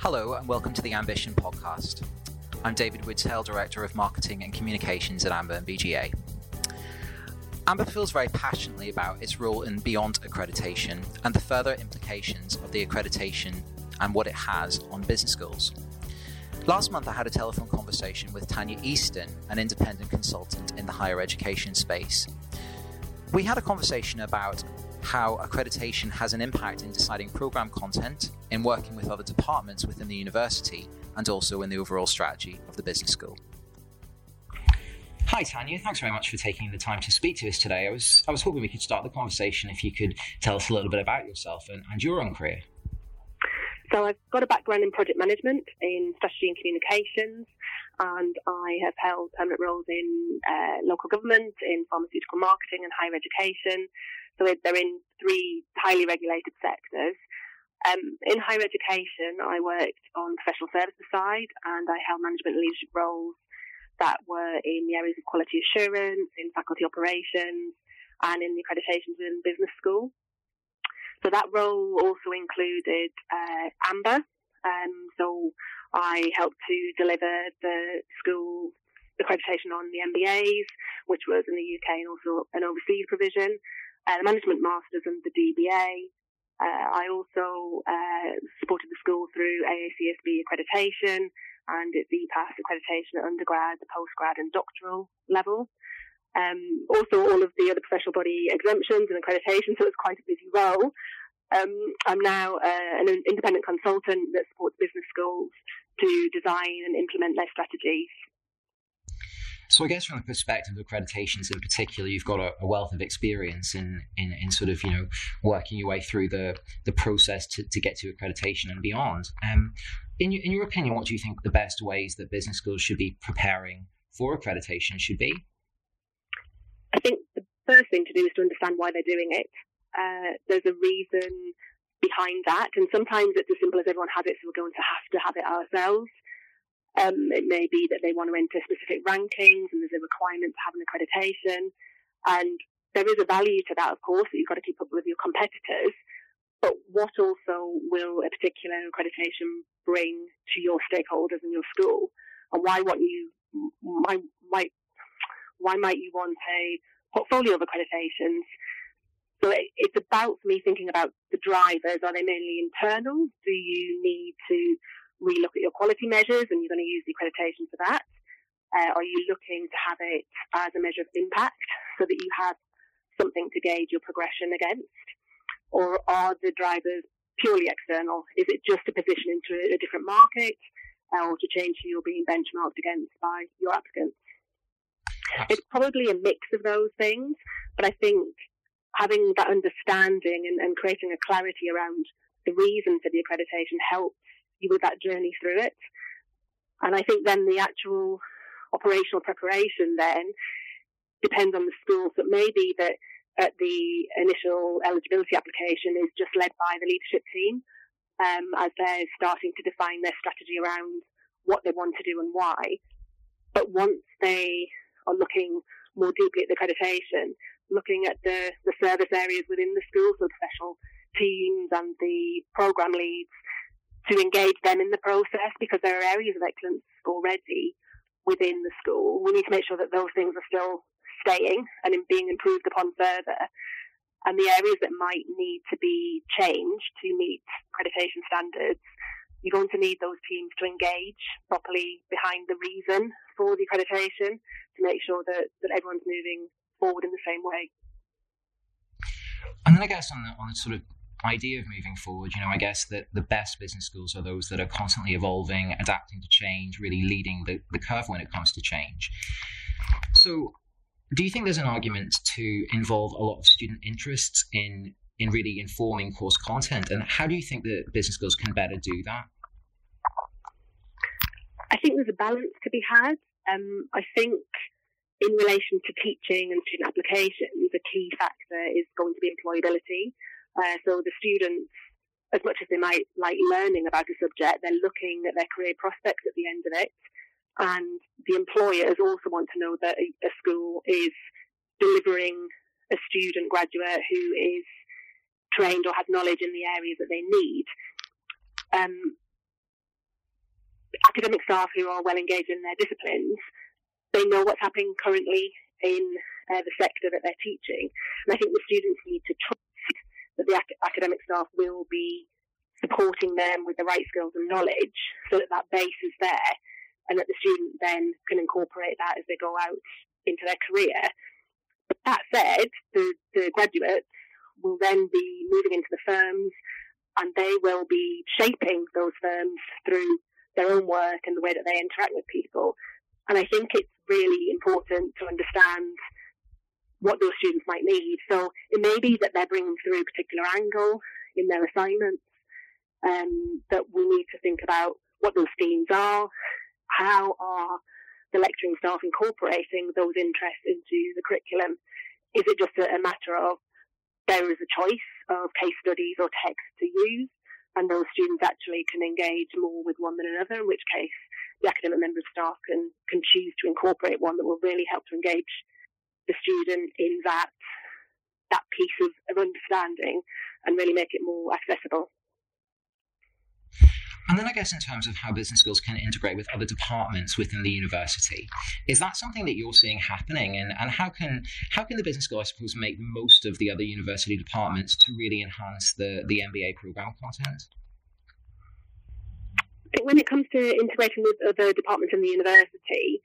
Hello, and welcome to the Ambition podcast. I'm David Woods-Hale, Director of Marketing and Communications at AMBA and BGA. AMBA feels very passionately about its role in beyond accreditation and the further implications of the accreditation and what it has on business schools. Last month, I had a telephone conversation with Tania Easton, an independent consultant in the higher education space. We had a conversation about how accreditation has an impact in deciding program content, in working with other departments within the university, and also in the overall strategy of the business school. Hi Tania, thanks very much for taking the time to speak to us today. I was I was hoping we could start the conversation if you could tell us a little bit about yourself and, and your own career. So I've got a background in project management, in strategy and communications, and I have held permanent roles in uh, local government, in pharmaceutical marketing and higher education. So they're in three highly regulated sectors. Um, in higher education, I worked on professional services side and I held management and leadership roles that were in the areas of quality assurance, in faculty operations, and in the accreditations within business school. So that role also included uh, AMBA. Um, so I helped to deliver the school accreditation on the MBAs, which was in the UK and also an overseas provision, the Management Masters and the DBA. Uh, I also uh, supported the school through AACSB accreditation and its EPAS accreditation at undergrad, postgrad and doctoral level. Um, also, all of the other professional body exemptions and accreditation, so it's quite a busy role. Um, I'm now uh, an independent consultant that supports business schools to design and implement their strategies. So I guess from the perspective of accreditations in particular, you've got a, a, wealth of experience in, in, in sort of, you know, working your way through the, the process to, to get to accreditation and beyond. Um, in, your, in your opinion, what do you think the best ways that business schools should be preparing for accreditation should be? I think the first thing to do is to understand why they're doing it. Uh, there's a reason behind that, and sometimes it's as simple as everyone has it, so we're going to have to have it ourselves. Um, it may be that they want to enter specific rankings, and there's a requirement to have an accreditation, and there is a value to that, of course, that you've got to keep up with your competitors. But what also will a particular accreditation bring to your stakeholders and your school, and why want you might, might why might you want a portfolio of accreditations? So it, it's about me thinking about the drivers. Are they mainly internal? Do you need to quality measures and you're going to use the accreditation for that? Uh, are you looking to have it as a measure of impact so that you have something to gauge your progression against? Or are the drivers purely external? Is it just a position into a different market uh, or to change who you're being benchmarked against by your applicants? It's probably a mix of those things, but I think having that understanding and, and creating a clarity around the reason for the accreditation helps you with that journey through it. And I think then the actual operational preparation then depends on the school. So it may be that at the initial eligibility application is just led by the leadership team um, as they're starting to define their strategy around what they want to do and why. But once they are looking more deeply at the accreditation, looking at the, the service areas within the school, so the professional teams and the program leads, to engage them in the process because there are areas of excellence already within the school. We need to make sure that those things are still staying and in being improved upon further. And the areas that might need to be changed to meet accreditation standards, you're going to need those teams to engage properly behind the reason for the accreditation to make sure that, that everyone's moving forward in the same way. And then I guess on the, on the sort of idea of moving forward, you know, I guess that the best business schools are those that are constantly evolving, adapting to change, really leading the, the curve when it comes to change. So, do you think there's an argument to involve a lot of student interests in in really informing course content, and how do you think that business schools can better do that? I think there's a balance to be had. Um, I think in relation to teaching and student applications, a key factor is going to be employability. Uh, so the students, as much as they might like learning about a subject, they're looking at their career prospects at the end of it. And the employers also want to know that a, a school is delivering a student graduate who is trained or has knowledge in the areas that they need. Um, academic staff who are well engaged in their disciplines, they know what's happening currently in uh, the sector that they're teaching. And I think the students need to trust that the ac- academic staff will be supporting them with the right skills and knowledge so that that base is there and that the student then can incorporate that as they go out into their career. But that said, the, the graduates will then be moving into the firms and they will be shaping those firms through their own work and the way that they interact with people. And I think it's really important to understand what those students might need. So it may be that they're bringing through a particular angle in their assignments, um, that we need to think about what those themes are, how are the lecturing staff incorporating those interests into the curriculum? Is it just a, a matter of there is a choice of case studies or text to use, and those students actually can engage more with one than another, in which case the academic member of staff can, can choose to incorporate one that will really help to engage the student in that that piece of, of understanding and really make it more accessible. And then I guess in terms of how business skills can integrate with other departments within the university, is that something that you're seeing happening? And, and how can how can the business school, I suppose, make most of the other university departments to really enhance the, the MBA program content? I think when it comes to integrating with other departments in the university,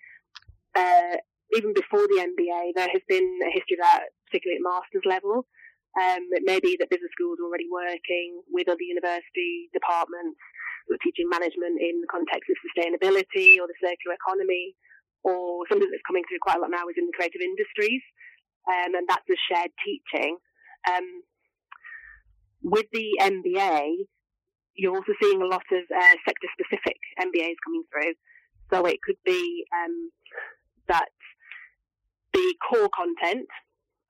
uh, even before the MBA, there has been a history of that, particularly at master's level. Um, it may be that business schools are already working with other university departments who are teaching management in the context of sustainability or the circular economy, or something that's coming through quite a lot now is in the creative industries, um, and that's the shared teaching. Um, with the MBA, you're also seeing a lot of uh, sector-specific MBAs coming through. So it could be um, that the core content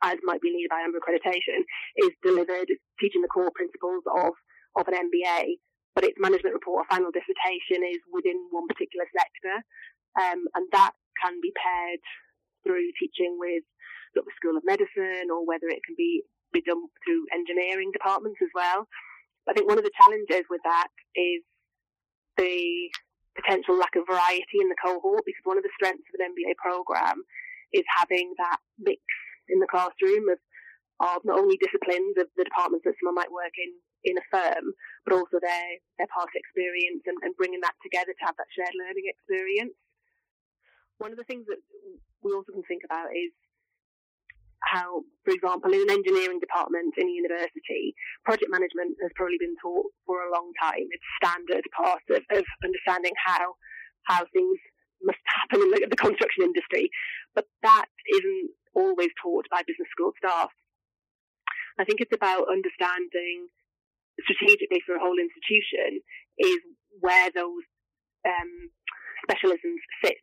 as might be needed by AMBA accreditation, is delivered teaching the core principles of, of an MBA, but its management report or final dissertation is within one particular sector. Um, and that can be paired through teaching with the School of Medicine or whether it can be, be done through engineering departments as well. I think one of the challenges with that is the potential lack of variety in the cohort because one of the strengths of an MBA program is having that mix in the classroom of, of not only disciplines of the departments that someone might work in in a firm, but also their, their past experience and, and bringing that together to have that shared learning experience. One of the things that we also can think about is how, for example, in an engineering department in a university, project management has probably been taught for a long time. It's standard part of, of understanding how how things must happen in the, the construction industry. But that isn't always taught by business school staff. I think it's about understanding strategically for a whole institution is where those um, specialisms sit.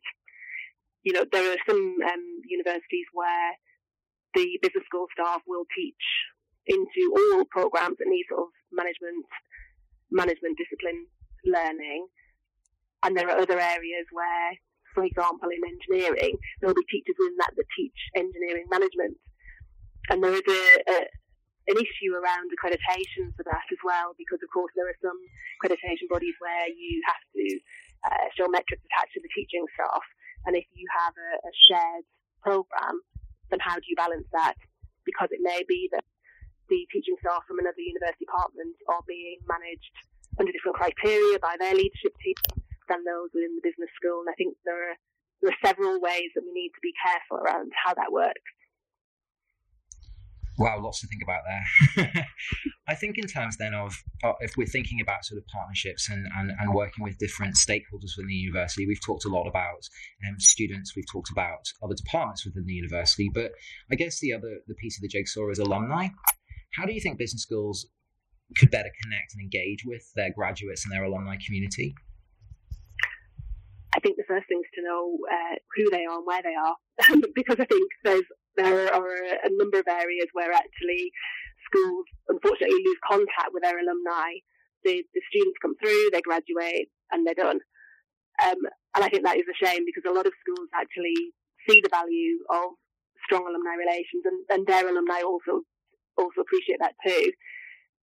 You know, there are some um, universities where the business school staff will teach into all programs that need sort of management management discipline learning, and there are other areas where for example, in engineering, there will be teachers in that that teach engineering management. And there is a, a an issue around accreditation for that as well, because of course there are some accreditation bodies where you have to uh, show metrics attached to the teaching staff. And if you have a, a shared program, then how do you balance that? Because it may be that the teaching staff from another university department are being managed under different criteria by their leadership team than those within the business school. And I think there are, there are several ways that we need to be careful around how that works. Wow, lots to think about there. I think in terms then of uh, if we're thinking about sort of partnerships and, and, and working with different stakeholders within the university, we've talked a lot about um, students, we've talked about other departments within the university, but I guess the other the piece of the jigsaw is alumni. How do you think business schools could better connect and engage with their graduates and their alumni community? I think the first thing is to know uh, who they are and where they are, because I think there's there are a number of areas where actually schools unfortunately lose contact with their alumni. The, the students come through, they graduate, and they're done. Um, and I think that is a shame because a lot of schools actually see the value of strong alumni relations, and, and their alumni also also appreciate that too.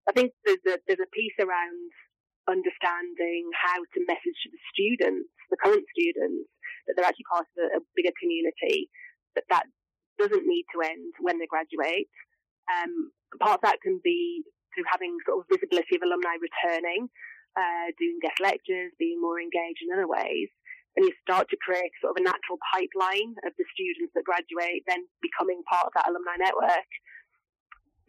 I think there's a there's a piece around understanding how to message to the students, the current students, that they're actually part of a, a bigger community, that that doesn't need to end when they graduate. Um, part of that can be through having sort of visibility of alumni returning, uh, doing guest lectures, being more engaged in other ways. And you start to create sort of a natural pipeline of the students that graduate then becoming part of that alumni network.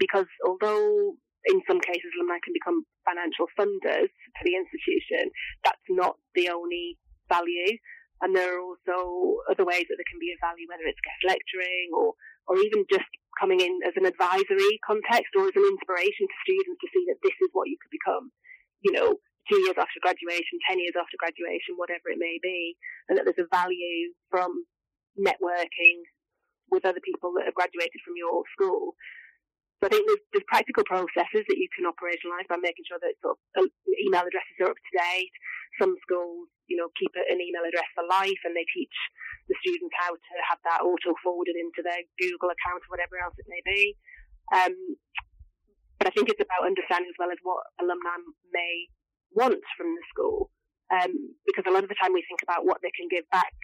Because although in some cases alumni can become financial funders to the institution, that's not the only value. And there are also other ways that there can be a value, whether it's guest lecturing or, or even just coming in as an advisory context or as an inspiration to students to see that this is what you could become. You know, two years after graduation, 10 years after graduation, whatever it may be, and that there's a value from networking with other people that have graduated from your school. So I think there's, there's practical processes that you can operationalise by making sure that sort of uh, email addresses are up to date. Some schools you know, keep an email address for life and they teach the students how to have that auto forwarded into their Google account or whatever else it may be. Um, but I think it's about understanding as well as what alumni may want from the school. Um, because a lot of the time we think about what they can give back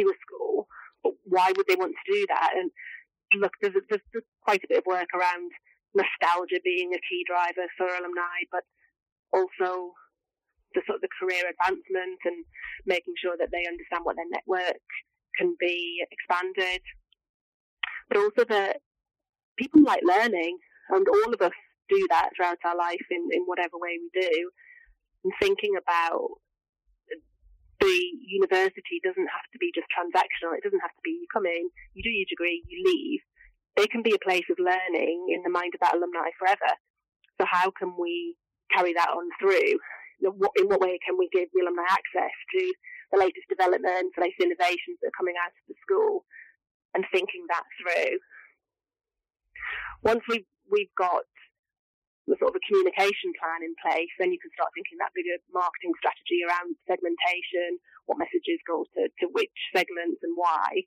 to a school, but why would they want to do that? And look, there's, there's, there's quite a bit of work around nostalgia being a key driver for alumni, but also the sort of the career advancement and making sure that they understand what their network can be expanded. But also that people like learning, and all of us do that throughout our life in, in whatever way we do. And thinking about the university doesn't have to be just transactional. It doesn't have to be you come in, you do your degree, you leave. It can be a place of learning in the mind of that alumni forever. So how can we carry that on through? In what way can we give the alumni access to the latest developments, the latest innovations that are coming out of the school, and thinking that through. Once we've, we've got the sort of a communication plan in place, then you can start thinking that bigger marketing strategy around segmentation, what messages go to, to which segments and why.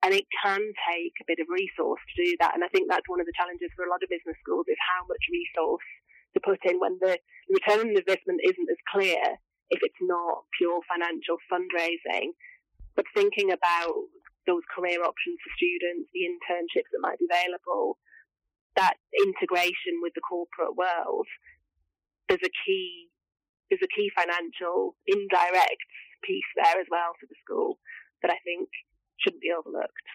And it can take a bit of resource to do that. And I think that's one of the challenges for a lot of business schools is how much resource to put in when the return on investment isn't as clear if it's not pure financial fundraising. But thinking about those career options for students, the internships that might be available, that integration with the corporate world, there's a key there's a key financial indirect piece there as well for the school that I think shouldn't be overlooked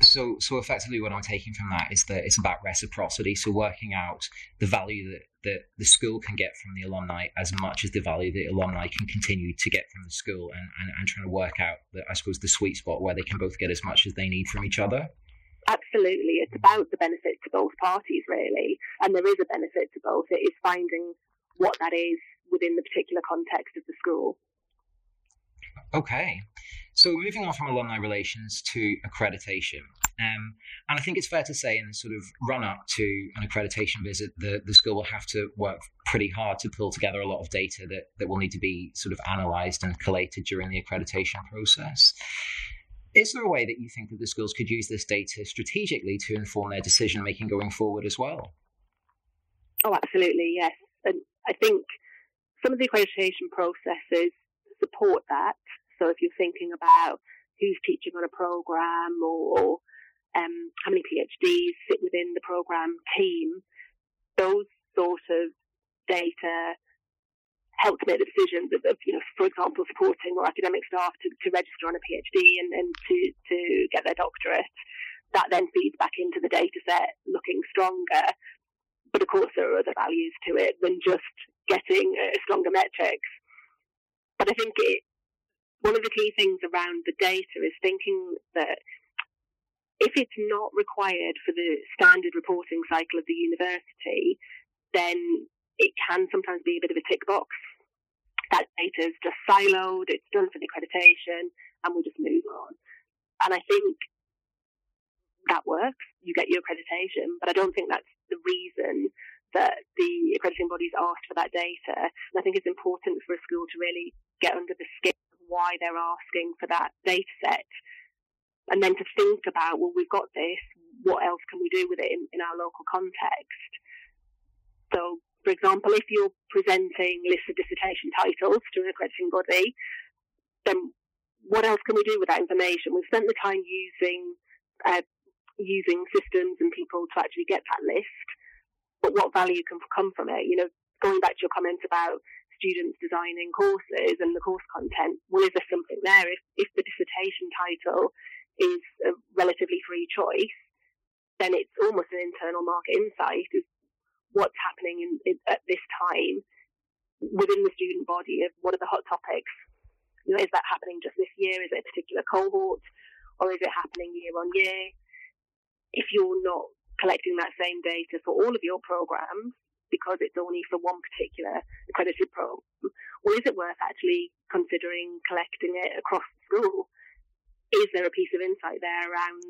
so so effectively what i'm taking from that is that it's about reciprocity. So working out the value that, that the school can get from the alumni as much as the value that alumni can continue to get from the school and, and, and trying to work out the, i suppose the sweet spot where they can both get as much as they need from each other. Absolutely. It's about the benefit to both parties really. And there is a benefit to both. It is finding what that is within the particular context of the school okay so moving on from alumni relations to accreditation, um, and I think it's fair to say in the sort of run up to an accreditation visit, the, the school will have to work pretty hard to pull together a lot of data that, that will need to be sort of analysed and collated during the accreditation process. Is there a way that you think that the schools could use this data strategically to inform their decision making going forward as well? Oh, absolutely, yes. And I think some of the accreditation processes support that. So if you're thinking about who's teaching on a program or um, how many PhDs sit within the program team, those sort of data help make the decisions of, of, you know, for example, supporting more academic staff to, to register on a PhD and, and to, to get their doctorate. That then feeds back into the data set looking stronger. But of course, there are other values to it than just getting uh, stronger metrics. But I think it, one of the key things around the data is thinking that if it's not required for the standard reporting cycle of the university, then it can sometimes be a bit of a tick box. That data is just siloed, it's done for the accreditation, and we'll just move on. And I think that works. You get your accreditation, but I don't think that's the reason that the accrediting bodies asked for that data. And I think it's important for a school to really get under the skin of why they're asking for that data set. And then to think about, well, we've got this, what else can we do with it in, in our local context? So For example, if you're presenting lists of dissertation titles to an accrediting body, then what else can we do with that information? We've spent the time using uh, using systems and people to actually get that list, what value can come from it? You know, going back to your comment about students designing courses and the course content, well, is there something there? If, if the dissertation title is a relatively free choice, then it's almost an internal market insight is what's happening in, in, at this time within the student body of what are the hot topics. You know, is that happening just this year? Is it a particular cohort? Or is it happening year on year? If you're not collecting that same data for all of your programs, because it's only for one particular accredited program, or is it worth actually considering collecting it across the school? Is there a piece of insight there around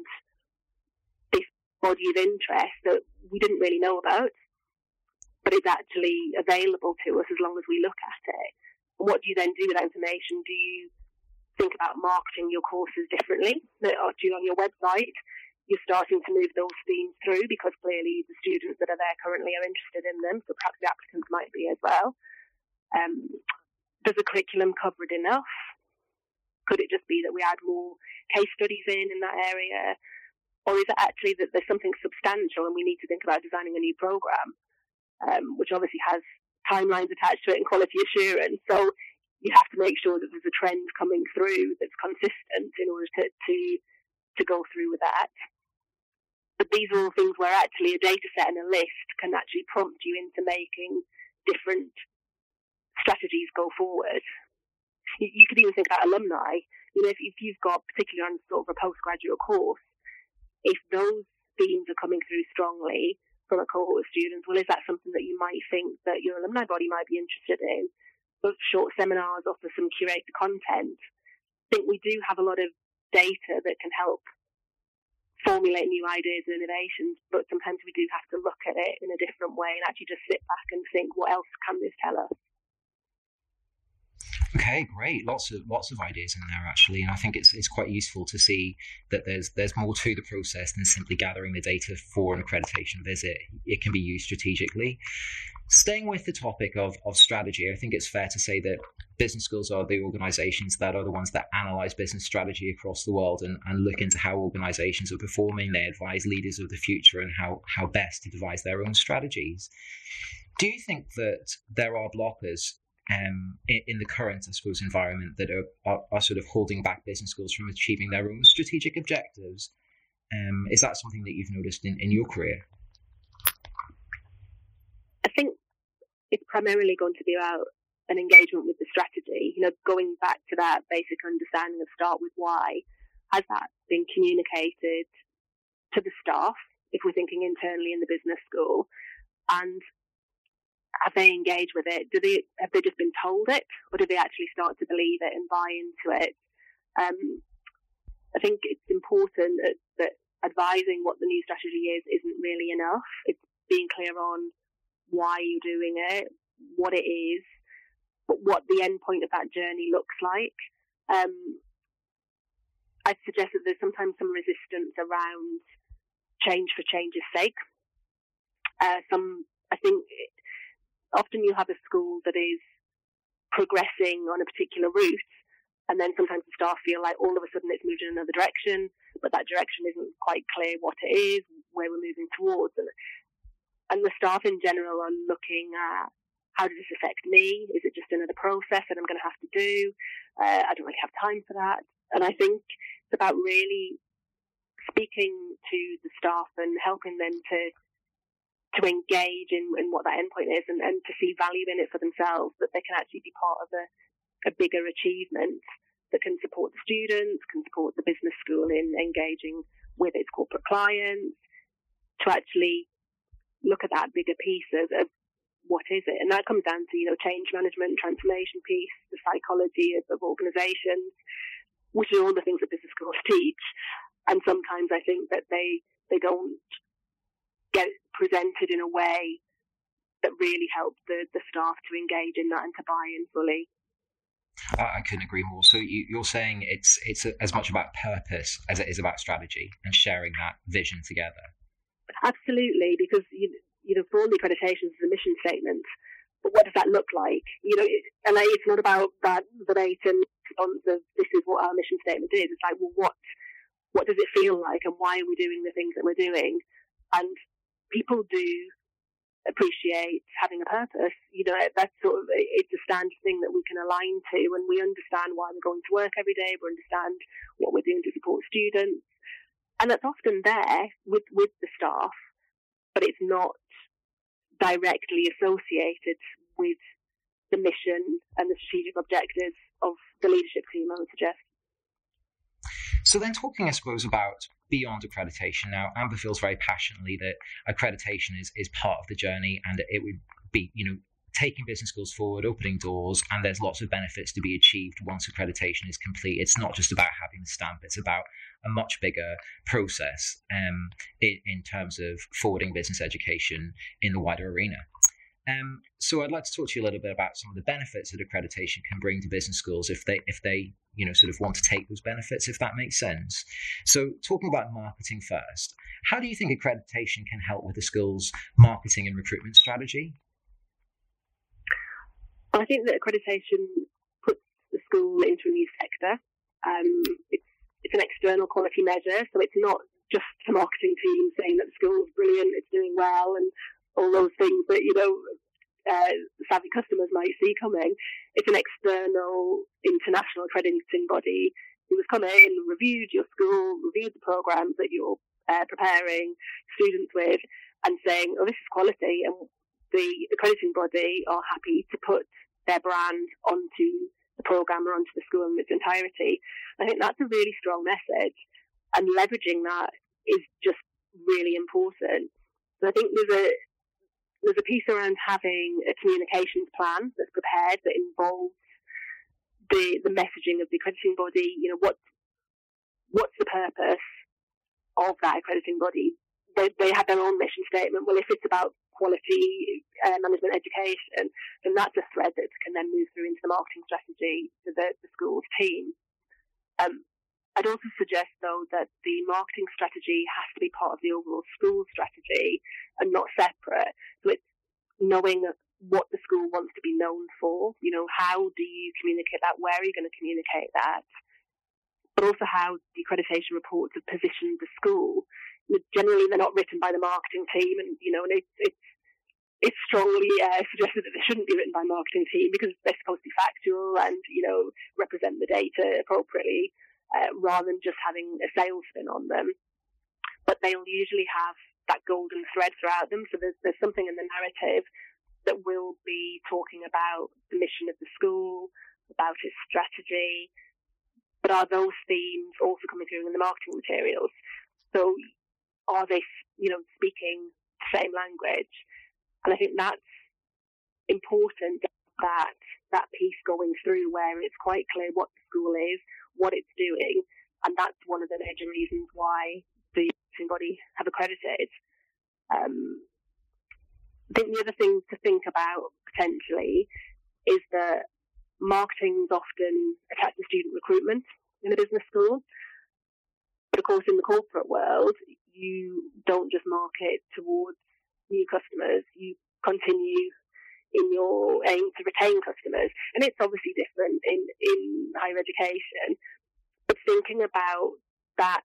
this body of interest that we didn't really know about, but it's actually available to us as long as we look at it? And what do you then do with that information? Do you think about marketing your courses differently? Do you on your website? You're starting to move those themes through because clearly the students that are there currently are interested in them, so perhaps the applicants might be as well. Um, does the curriculum cover it enough? Could it just be that we add more case studies in in that area? Or is it actually that there's something substantial and we need to think about designing a new program, um, which obviously has timelines attached to it and quality assurance? So you have to make sure that there's a trend coming through that's consistent in order to, to, to go through with that. But these are all things where actually a data set and a list can actually prompt you into making different strategies go forward. You, you could even think about alumni. You know, if, if you've got, particularly on sort of a postgraduate course, if those themes are coming through strongly from a cohort of students, well, is that something that you might think that your alumni body might be interested in? Short seminars offer some curated content. I think we do have a lot of data that can help formulate new ideas and innovations, but sometimes we do have to look at it in a different way and actually just sit back and think, what else can this tell us? Okay, great. Lots of lots of ideas in there actually, and I think it's it's quite useful to see that there's there's more to the process than simply gathering the data for an accreditation visit. It can be used strategically. Staying with the topic of, of strategy, I think it's fair to say that business schools are the organizations that are the ones that analyze business strategy across the world and, and look into how organizations are performing. They advise leaders of the future and how, how best to devise their own strategies. Do you think that there are blockers um, in, in, the current, I suppose, environment that are, are, are, sort of holding back business schools from achieving their own strategic objectives? Um, is that something that you've noticed in, in your career? I think it's primarily going to be about an engagement with the strategy. You know, going back to that basic understanding of start with why, has that been communicated to the staff if we're thinking internally in the business school? And have they engaged with it? Do they have they just been told it, or do they actually start to believe it and buy into it? Um, I think it's important that, that advising what the new strategy is isn't really enough. It's being clear on why you're doing it, what it is, but what the end point of that journey looks like. Um, I'd suggest that there's sometimes some resistance around change for change's sake. Uh, some, I think, often you have a school that is progressing on a particular route, and then sometimes the staff feel like all of a sudden it's moved in another direction, but that direction isn't quite clear what it is, where we're moving towards. And and the staff in general are looking at how does this affect me? Is it just another process that I'm going to have to do? Uh, I don't really have time for that. And I think it's about really speaking to the staff and helping them to to engage in, in what that endpoint is and, and to see value in it for themselves, that they can actually be part of a, a bigger achievement that can support the students, can support the business school in engaging with its corporate clients, to actually look at that bigger piece of, of what is it? And that comes down to, you know, change management, transformation piece, the psychology of, of organizations, which are all the things that business schools teach. And sometimes I think that they, they don't get presented in a way that really helps the, the staff to engage in that and to buy in fully. I couldn't agree more. So you, are saying it's it's as much about purpose as it is about strategy and sharing that vision together. Absolutely, because you, you know, for all the accreditations a mission statement. But what does that look like? You know, and it's not about that verbatim response of this is what our mission statement is. It's like, well, what what does it feel like, and why are we doing the things that we're doing? And people do appreciate having a purpose. You know, that's sort of it's a standard thing that we can align to, and we understand why we're going to work every day. We understand what we're doing to support students, and that's often there with with the staff, but it's not directly associated with the mission and the strategic objectives of the leadership team. I would suggest. So then, talking, I suppose, about beyond accreditation. Now, AMBA feels very passionately that accreditation is, is part of the journey and it would be, you know, taking business schools forward, opening doors, and there's lots of benefits to be achieved once accreditation is complete. It's not just about having the stamp, it's about a much bigger process um, in, in terms of forwarding business education in the wider arena. Um, so I'd like to talk to you a little bit about some of the benefits that accreditation can bring to business schools if they if they you know sort of want to take those benefits, if that makes sense. So talking about marketing first, how do you think accreditation can help with the school's marketing and recruitment strategy? I think that accreditation puts the school into a new sector. Um, it's it's an external quality measure, so it's not just the marketing team saying that the school is brilliant, it's doing well, and all those things that you know uh, savvy customers might see coming. It's an external international accrediting body who has come in, reviewed your school, reviewed the programs that you're uh, preparing students with, and saying, "Oh, this is quality," and the accrediting body are happy to put their brand onto the program or onto the school in its entirety. I think that's a really strong message, and leveraging that is just really important. So I think there's a there's a piece around having a communications plan that's prepared that involves the the messaging of the accrediting body. You know, what what's the purpose of that accrediting body? They, they have their own mission statement. Well, if it's about quality uh, management education, then that's a thread that can then move through into the marketing strategy for the, the school's team. Um, I'd also suggest, though, that the marketing strategy has to be part of the overall school strategy and not separate. So it's knowing what the school wants to be known for. You know, how do you communicate that? Where are you going to communicate that? But also how the accreditation reports have positioned the school. Generally, they're not written by the marketing team, and you know, and it's it's it's strongly uh, suggested that they shouldn't be written by marketing team because they're supposed to be factual and you know represent the data appropriately uh, rather than just having a sales spin on them. But they'll usually have that golden thread throughout them. So there's, there's something in the narrative that will be talking about the mission of the school, about its strategy. But are those themes also coming through in the marketing materials? So are they, you know, speaking the same language? And I think that's important that that piece going through where it's quite clear what the school is, what it's doing, and that's one of the major reasons why the body have accredited. Um, I think the other thing to think about potentially is that marketing is often attached to student recruitment in a business school. But of course, in the corporate world, you don't just market towards new customers, you continue in your aim to retain customers. And it's obviously different in, in higher education, but thinking about that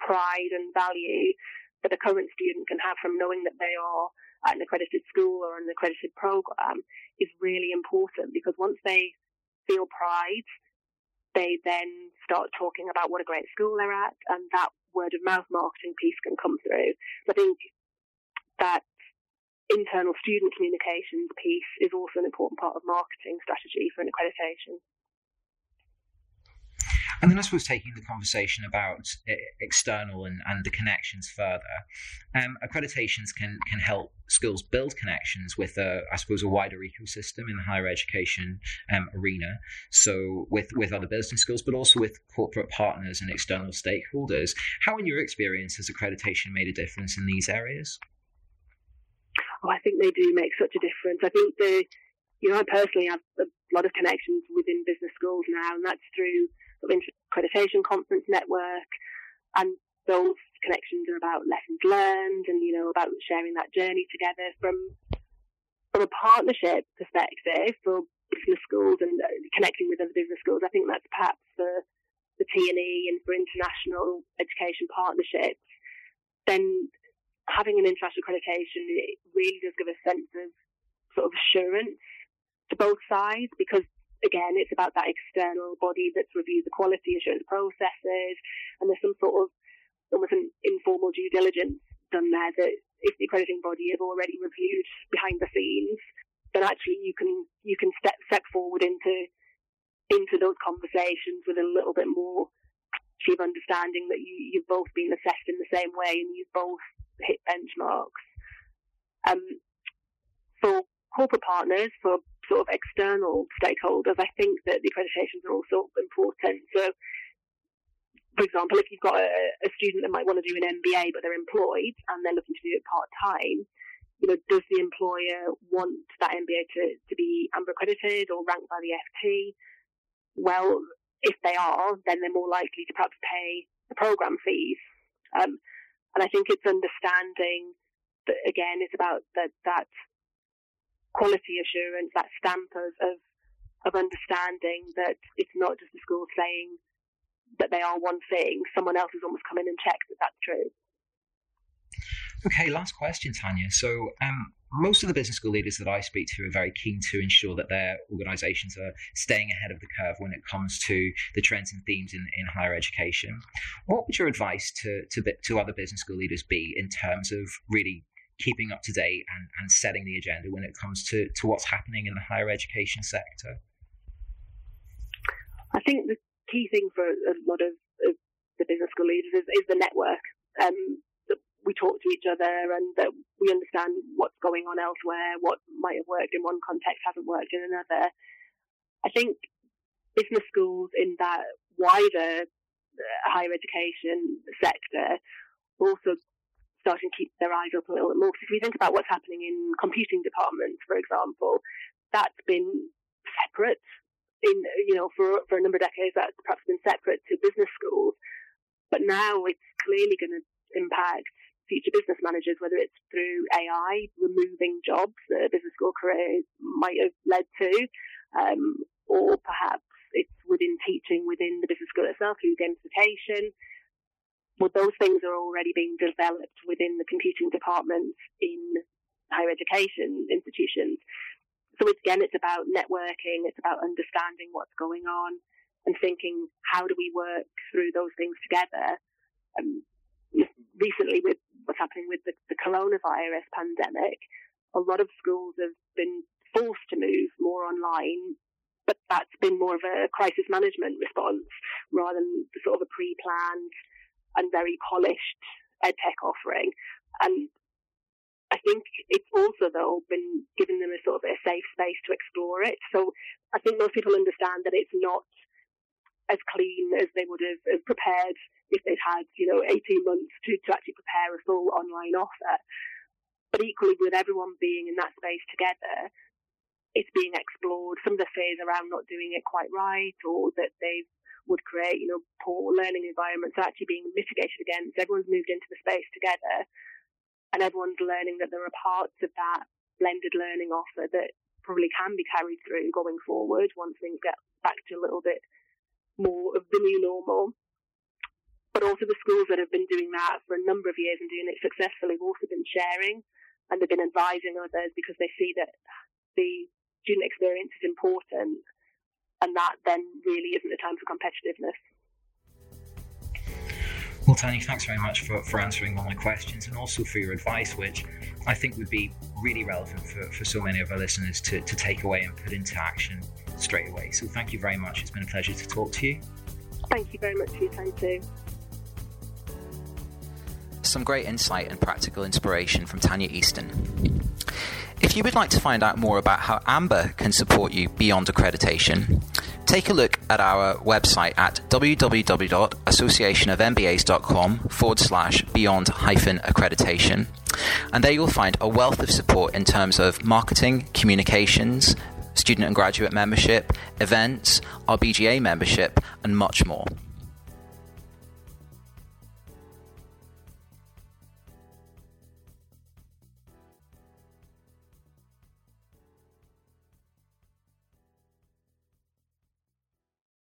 pride and value that a current student can have from knowing that they are at an accredited school or an accredited program is really important because once they feel pride, they then start talking about what a great school they're at, and that word of mouth marketing piece can come through. I think that internal student communications piece is also an important part of marketing strategy for an accreditation. And then I suppose taking the conversation about uh, external and, and the connections further, um, accreditations can can help schools build connections with a, I suppose, a wider ecosystem in the higher education um, arena. So with with other business schools, but also with corporate partners and external stakeholders. How, in your experience, has accreditation made a difference in these areas? oh, I think they do make such a difference. I think the, you know, I personally have a lot of connections within business schools now, and that's through the accreditation conference network, and those connections are about lessons learned and, you know, about sharing that journey together from, from a partnership perspective for business schools and uh, connecting with other business schools. I think that's perhaps for the TNE and for international education partnerships, then having an international accreditation it really does give a sense of sort of assurance to both sides because again it's about that external body that's reviewed the quality assurance processes and there's some sort of almost an informal due diligence done there that if the accrediting body have already reviewed behind the scenes then actually you can you can step step forward into into those conversations with a little bit more of understanding that you, you've both been assessed in the same way and you've both hit benchmarks. Um, for corporate partners, for sort of external stakeholders, I think that the accreditations are also important. So, for example, if you've got a, a student that might want to do an MBA but they're employed and they're looking to do it part time, you know, does the employer want that MBA to, to be AMBA accredited or ranked by the FT? Well, if they are, then they're more likely to perhaps pay the program fees. Um, and I think it's understanding that again, it's about that that quality assurance, that stamp of, of of understanding that it's not just the school saying that they are one thing. Someone else has almost come in and checked that that's true. Okay, last question, Tania. So, um, most of the business school leaders that I speak to are very keen to ensure that their organizations are staying ahead of the curve when it comes to the trends and themes in, in higher education. What would your advice to, to, to other business school leaders be in terms of really keeping up to date and, and setting the agenda when it comes to, to what's happening in the higher education sector? I think the key thing for a lot of, of the business school leaders is, is the network. Um, we talk to each other and that we understand what's going on elsewhere, what might have worked in one context hasn't worked in another. I think business schools in that wider uh, higher education sector also starting to keep their eyes up a little bit more. Because if we think about what's happening in computing departments, for example, that's been separate in you know for for a number of decades. That's perhaps been separate to business schools, but now it's clearly going to impact future business managers, whether it's through AI, removing jobs that a business school career might have led to, um, or perhaps it's within teaching within the business school itself through gamification. Well, those things are already being developed within the computing departments in higher education institutions. So again, it's about networking, it's about understanding what's going on and thinking, how do we work through those things together? Um, recently with what's happening with the, the coronavirus pandemic, a lot of schools have been forced to move more online, but that's been more of a crisis management response rather than sort of a pre-planned and very polished edtech offering. And I think it's also though been giving them a sort of a safe space to explore it. So I think most people understand that it's not as clean as they would have prepared if they'd had, you know, 18 months to, to actually prepare a full online offer. But equally, with everyone being in that space together, it's being explored. Some of the fears around not doing it quite right or that they would create, you know, poor learning environments are actually being mitigated against. Everyone's moved into the space together and everyone's learning that there are parts of that blended learning offer that probably can be carried through going forward once things get back to a little bit more of the new normal. But also the schools that have been doing that for a number of years and doing it successfully have also been sharing and they've been advising others because they see that the student experience is important and that then really isn't the time for competitiveness. Well, Tania, thanks very much for, for answering all my questions and also for your advice, which I think would be really relevant for, for so many of our listeners to, to take away and put into action straight away. So thank you very much. It's been a pleasure to talk to you. Thank you very much for your time too. Some great insight and practical inspiration from Tania Easton. If you would like to find out more about how AMBA can support you beyond accreditation, take a look at our website at www.associationofmbas.com forward slash beyond hyphen accreditation. And there you'll find a wealth of support in terms of marketing, communications, student and graduate membership, events, our BGA membership, and much more.